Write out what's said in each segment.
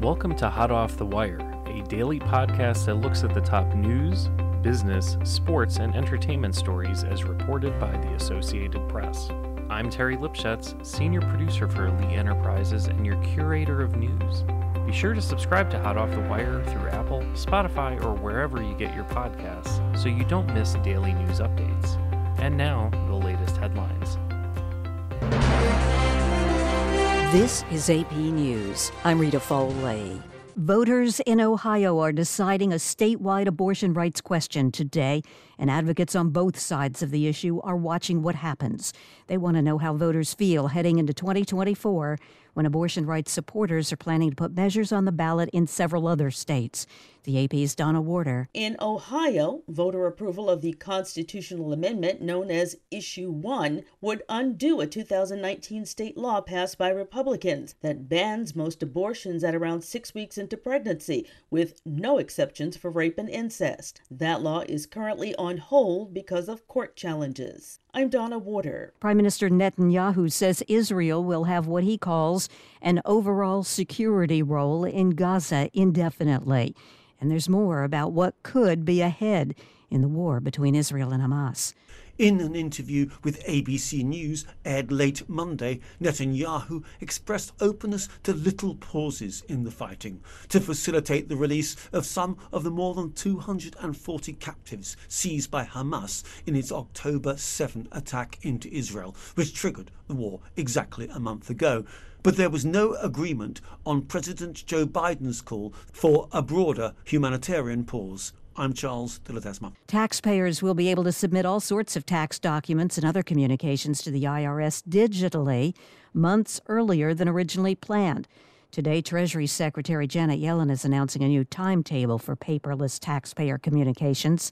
Welcome to Hot Off the Wire, a daily podcast that looks at the top news, business, sports, and entertainment stories as reported by the Associated Press. I'm Terry Lipshetz, Senior Producer for Lee Enterprises and your curator of news. Be sure to subscribe to Hot Off the Wire through Apple, Spotify, or wherever you get your podcasts so you don't miss daily news updates. And now, the latest headlines. This is AP News. I'm Rita Foley. Voters in Ohio are deciding a statewide abortion rights question today, and advocates on both sides of the issue are watching what happens. They want to know how voters feel heading into 2024 when abortion rights supporters are planning to put measures on the ballot in several other states. The AP's Donna Warder. In Ohio, voter approval of the constitutional amendment known as Issue 1 would undo a 2019 state law passed by Republicans that bans most abortions at around six weeks into pregnancy, with no exceptions for rape and incest. That law is currently on hold because of court challenges. I'm Donna Warder. Prime Minister Netanyahu says Israel will have what he calls an overall security role in Gaza indefinitely. And there's more about what could be ahead in the war between Israel and Hamas. In an interview with ABC News aired late Monday, Netanyahu expressed openness to little pauses in the fighting to facilitate the release of some of the more than 240 captives seized by Hamas in its October 7 attack into Israel, which triggered the war exactly a month ago. But there was no agreement on President Joe Biden's call for a broader humanitarian pause. I'm Charles de Taxpayers will be able to submit all sorts of tax documents and other communications to the IRS digitally months earlier than originally planned. Today, Treasury Secretary Janet Yellen is announcing a new timetable for paperless taxpayer communications.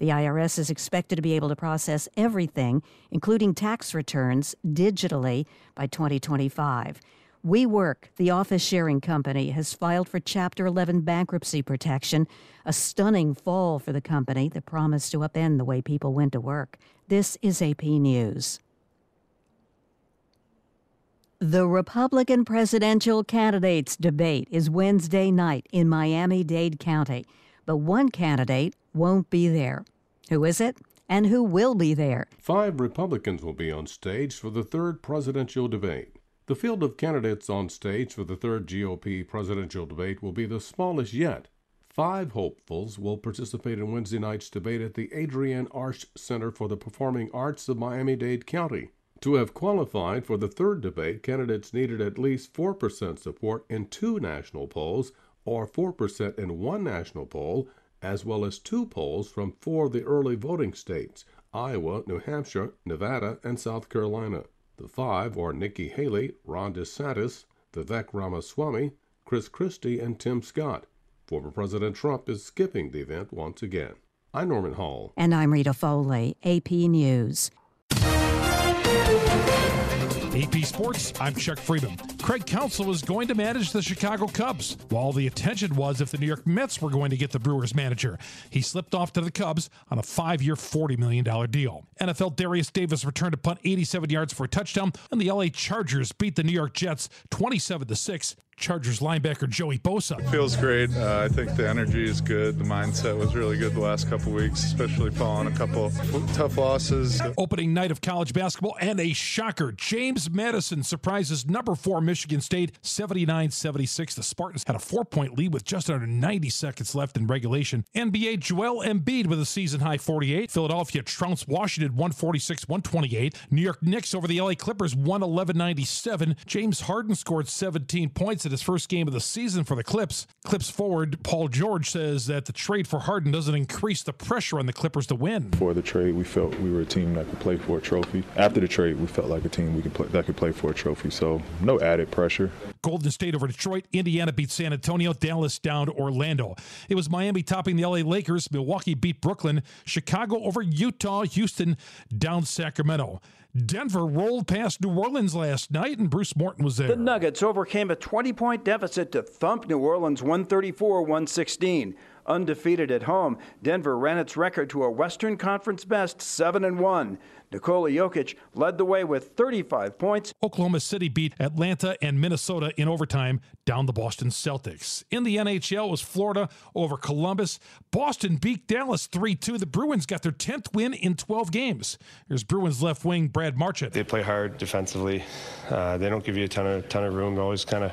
The IRS is expected to be able to process everything, including tax returns, digitally by 2025. WeWork, the office sharing company, has filed for Chapter 11 bankruptcy protection, a stunning fall for the company that promised to upend the way people went to work. This is AP News. The Republican presidential candidates debate is Wednesday night in Miami Dade County, but one candidate won't be there. Who is it? And who will be there? Five Republicans will be on stage for the third presidential debate. The field of candidates on stage for the third GOP presidential debate will be the smallest yet. Five hopefuls will participate in Wednesday night's debate at the Adrienne Arsht Center for the Performing Arts of Miami Dade County. To have qualified for the third debate, candidates needed at least 4% support in two national polls or 4% in one national poll, as well as two polls from four of the early voting states Iowa, New Hampshire, Nevada, and South Carolina. The five are Nikki Haley, Ron DeSantis, Vivek Ramaswamy, Chris Christie, and Tim Scott. Former President Trump is skipping the event once again. I'm Norman Hall. And I'm Rita Foley, AP News. AP Sports, I'm Chuck Freeman. Craig Counsell is going to manage the Chicago Cubs, while the attention was if the New York Mets were going to get the Brewers manager. He slipped off to the Cubs on a five year, $40 million deal. NFL Derius Davis returned to punt 87 yards for a touchdown, and the LA Chargers beat the New York Jets 27 6. Chargers linebacker Joey Bosa. Feels great. Uh, I think the energy is good. The mindset was really good the last couple weeks, especially following a couple tough losses. Opening night of college basketball and a shocker. James Madison surprises number four Michigan State 79 76. The Spartans had a four point lead with just under 90 seconds left in regulation. NBA Joel Embiid with a season high 48. Philadelphia trounced Washington 146 128. New York Knicks over the LA Clippers 111 97. James Harden scored 17 points in his first game of the season for the Clips. Clips forward Paul George says that the trade for Harden doesn't increase the pressure on the Clippers to win. For the trade, we felt we were a team that could play for a trophy. After the trade, we felt like a team we could play, that could play for a trophy. So no added pressure. Golden State over Detroit. Indiana beat San Antonio. Dallas down Orlando. It was Miami topping the LA Lakers. Milwaukee beat Brooklyn. Chicago over Utah. Houston down Sacramento. Denver rolled past New Orleans last night, and Bruce Morton was there. The Nuggets overcame a 20 point deficit to thump New Orleans 134 116. Undefeated at home, Denver ran its record to a Western Conference best 7 and 1. Nikola Jokic led the way with 35 points. Oklahoma City beat Atlanta and Minnesota in overtime down the Boston Celtics. In the NHL was Florida over Columbus. Boston beat Dallas 3-2. The Bruins got their 10th win in 12 games. Here's Bruins left wing Brad Marchand. They play hard defensively. Uh, they don't give you a ton of ton of room. They're always kind of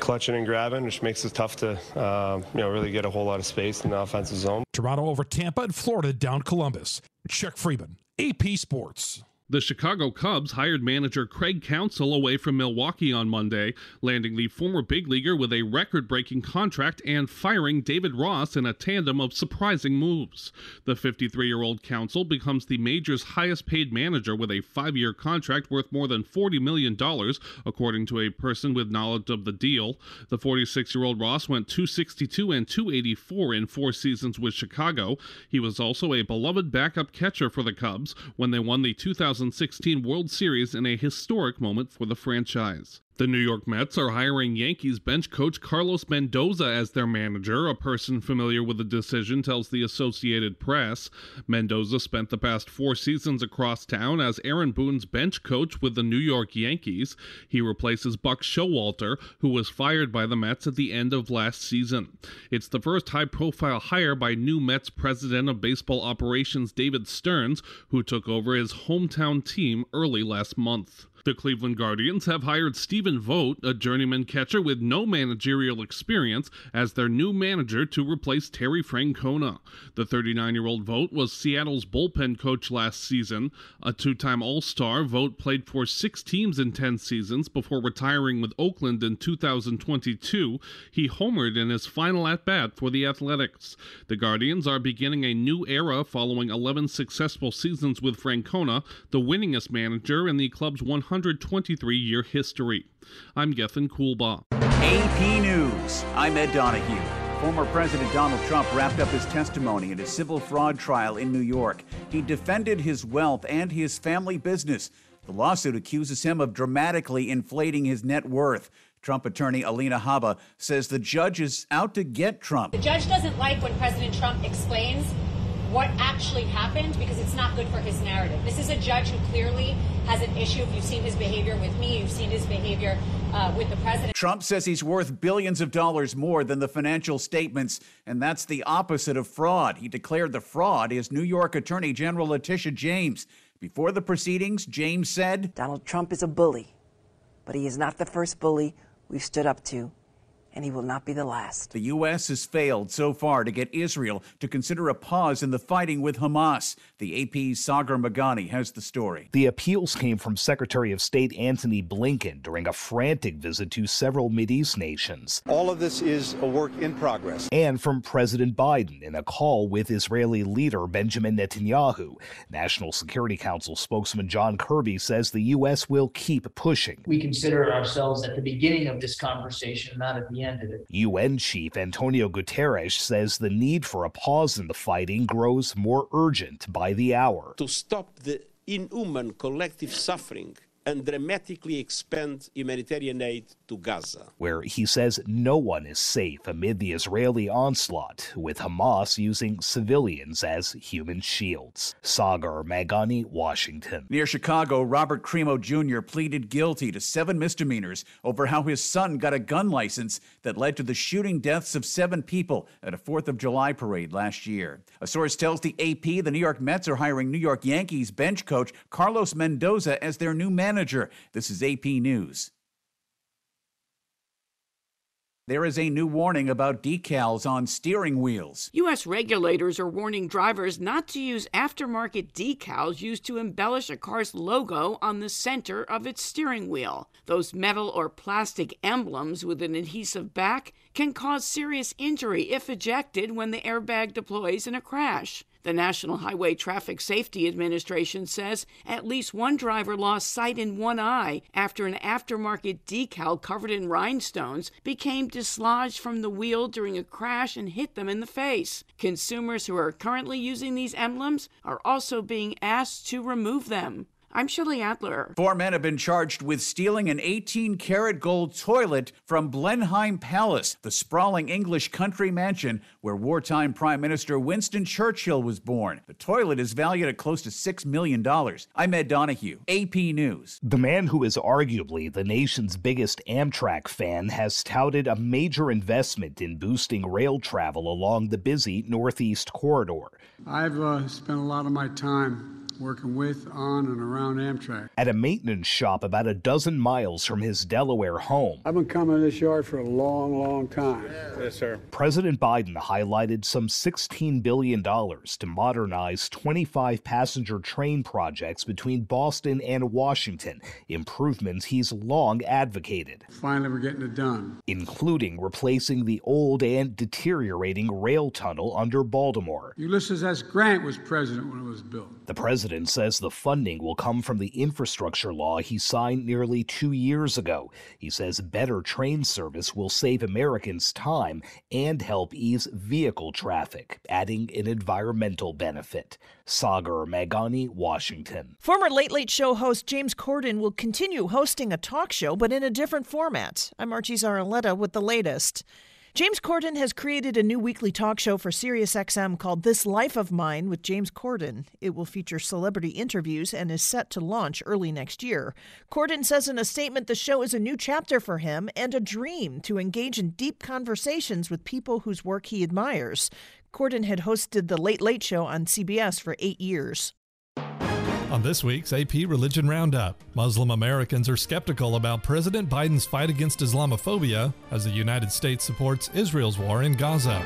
clutching and grabbing, which makes it tough to uh, you know really get a whole lot of space in the offensive zone. Toronto over Tampa and Florida down Columbus. Chuck Freeman, AP Sports. The Chicago Cubs hired manager Craig Counsell away from Milwaukee on Monday, landing the former big leaguer with a record breaking contract and firing David Ross in a tandem of surprising moves. The 53 year old Counsell becomes the major's highest paid manager with a five year contract worth more than $40 million, according to a person with knowledge of the deal. The 46 year old Ross went 262 and 284 in four seasons with Chicago. He was also a beloved backup catcher for the Cubs when they won the 2000. 2016 World Series in a historic moment for the franchise. The New York Mets are hiring Yankees bench coach Carlos Mendoza as their manager. A person familiar with the decision tells the Associated Press. Mendoza spent the past four seasons across town as Aaron Boone's bench coach with the New York Yankees. He replaces Buck Showalter, who was fired by the Mets at the end of last season. It's the first high profile hire by new Mets president of baseball operations David Stearns, who took over his hometown team early last month. The Cleveland Guardians have hired Stephen Vogt, a journeyman catcher with no managerial experience, as their new manager to replace Terry Francona. The 39 year old Vogt was Seattle's bullpen coach last season. A two time All Star, Vogt played for six teams in 10 seasons before retiring with Oakland in 2022. He homered in his final at bat for the Athletics. The Guardians are beginning a new era following 11 successful seasons with Francona, the winningest manager in the club's 100. 123 year history. I'm Gethin Coolbaugh. AP News. I'm Ed Donahue. Former President Donald Trump wrapped up his testimony in a civil fraud trial in New York. He defended his wealth and his family business. The lawsuit accuses him of dramatically inflating his net worth. Trump attorney Alina Habba says the judge is out to get Trump. The judge doesn't like when President Trump explains what actually happened because it's not good for his narrative. This is a judge who clearly has an issue. If you've seen his behavior with me, you've seen his behavior uh, with the president. Trump says he's worth billions of dollars more than the financial statements, and that's the opposite of fraud. He declared the fraud is New York Attorney General Letitia James. Before the proceedings, James said Donald Trump is a bully, but he is not the first bully we've stood up to and he will not be the last. The U.S. has failed so far to get Israel to consider a pause in the fighting with Hamas. The AP's Sagar Meghani has the story. The appeals came from Secretary of State Antony Blinken during a frantic visit to several Mideast nations. All of this is a work in progress. And from President Biden in a call with Israeli leader Benjamin Netanyahu. National Security Council spokesman John Kirby says the U.S. will keep pushing. We consider ourselves at the beginning of this conversation, not at the end UN Chief Antonio Guterres says the need for a pause in the fighting grows more urgent by the hour. To stop the inhuman collective suffering and dramatically expand humanitarian aid to Gaza. Where he says no one is safe amid the Israeli onslaught, with Hamas using civilians as human shields. Sagar Meghani, Washington. Near Chicago, Robert Crimo Jr. pleaded guilty to seven misdemeanors over how his son got a gun license that led to the shooting deaths of seven people at a 4th of July parade last year. A source tells the AP the New York Mets are hiring New York Yankees bench coach Carlos Mendoza as their new manager manager. This is AP News. There is a new warning about decals on steering wheels. U.S. regulators are warning drivers not to use aftermarket decals used to embellish a car's logo on the center of its steering wheel. Those metal or plastic emblems with an adhesive back can cause serious injury if ejected when the airbag deploys in a crash. The National Highway Traffic Safety Administration says at least one driver lost sight in one eye after an aftermarket decal covered in rhinestones became dislodged from the wheel during a crash and hit them in the face. Consumers who are currently using these emblems are also being asked to remove them. I'm Shirley Adler. Four men have been charged with stealing an 18 karat gold toilet from Blenheim Palace, the sprawling English country mansion where wartime Prime Minister Winston Churchill was born. The toilet is valued at close to $6 million. I'm Ed Donahue, AP News. The man who is arguably the nation's biggest Amtrak fan has touted a major investment in boosting rail travel along the busy Northeast corridor. I've uh, spent a lot of my time working with, on, and around Amtrak. At a maintenance shop about a dozen miles from his Delaware home, I've been coming to this yard for a long, long time. Yes, sir. President Biden highlighted some $16 billion to modernize 25 passenger train projects between Boston and Washington, improvements he's long advocated, Finally, we're getting it done. including replacing the old and deteriorating rail tunnel under Baltimore. Ulysses S. Grant was president when it was built. The president says the funding will come from the infrastructure law he signed nearly two years ago. He says better train service will save Americans time and help ease vehicle traffic, adding an environmental benefit. Sagar Meghani, Washington. Former Late Late Show host James Corden will continue hosting a talk show, but in a different format. I'm Archie Zaraletta with the latest. James Corden has created a new weekly talk show for SiriusXM called This Life of Mine with James Corden. It will feature celebrity interviews and is set to launch early next year. Corden says in a statement the show is a new chapter for him and a dream to engage in deep conversations with people whose work he admires. Corden had hosted The Late Late Show on CBS for eight years. On this week's AP Religion Roundup, Muslim Americans are skeptical about President Biden's fight against Islamophobia as the United States supports Israel's war in Gaza.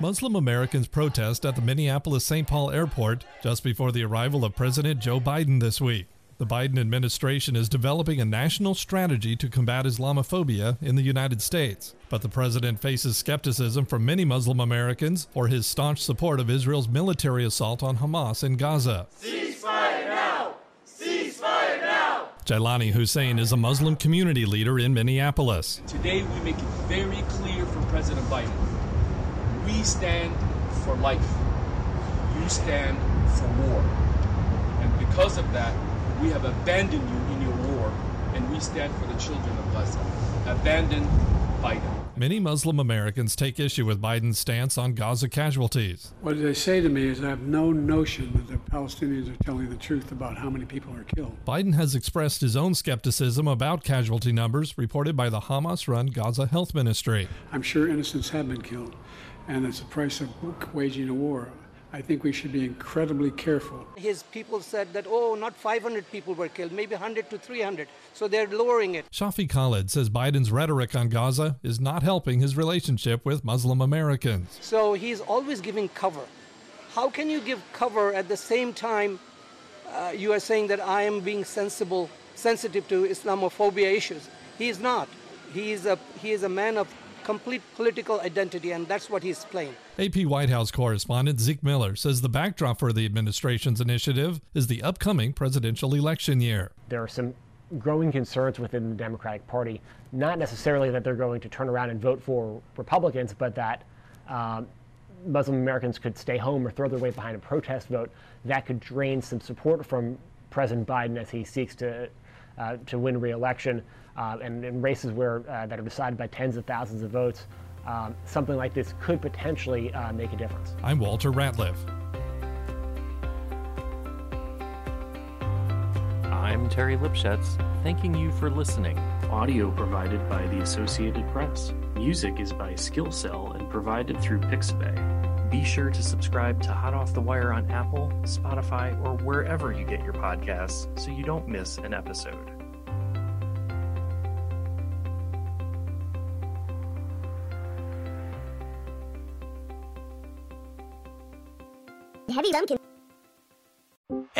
Muslim Americans protest at the Minneapolis St. Paul airport just before the arrival of President Joe Biden this week. The Biden administration is developing a national strategy to combat Islamophobia in the United States. But the president faces skepticism from many Muslim Americans for his staunch support of Israel's military assault on Hamas in Gaza. Ceasefire now! Ceasefire now! Jaylani Hussein is a Muslim community leader in Minneapolis. Today, we make it very clear for President Biden we stand for life, you stand for war. And because of that, we have abandoned you in your war, and we stand for the children of Gaza. Abandon Biden. Many Muslim Americans take issue with Biden's stance on Gaza casualties. What they say to me is I have no notion that the Palestinians are telling the truth about how many people are killed. Biden has expressed his own skepticism about casualty numbers reported by the Hamas run Gaza Health Ministry. I'm sure innocents have been killed, and it's the price of waging a war. I think we should be incredibly careful. His people said that, oh, not 500 people were killed, maybe 100 to 300. So they're lowering it. Shafi Khalid says Biden's rhetoric on Gaza is not helping his relationship with Muslim Americans. So he's always giving cover. How can you give cover at the same time uh, you are saying that I am being sensible, sensitive to Islamophobia issues? He is not. He is a, he is a man of complete political identity, and that's what he's playing. AP White House correspondent Zeke Miller says the backdrop for the administration's initiative is the upcoming presidential election year. There are some growing concerns within the Democratic Party, not necessarily that they're going to turn around and vote for Republicans, but that um, Muslim Americans could stay home or throw their weight behind a protest vote. That could drain some support from President Biden as he seeks to to win re-election. Uh, and in races where uh, that are decided by tens of thousands of votes, um, something like this could potentially uh, make a difference. I'm Walter Ratliff. I'm Terry Lipshetz, thanking you for listening. Audio provided by the Associated Press. Music is by Skillcell and provided through Pixabay. Be sure to subscribe to Hot Off the Wire on Apple, Spotify, or wherever you get your podcasts so you don't miss an episode. Heavy Lumpkin.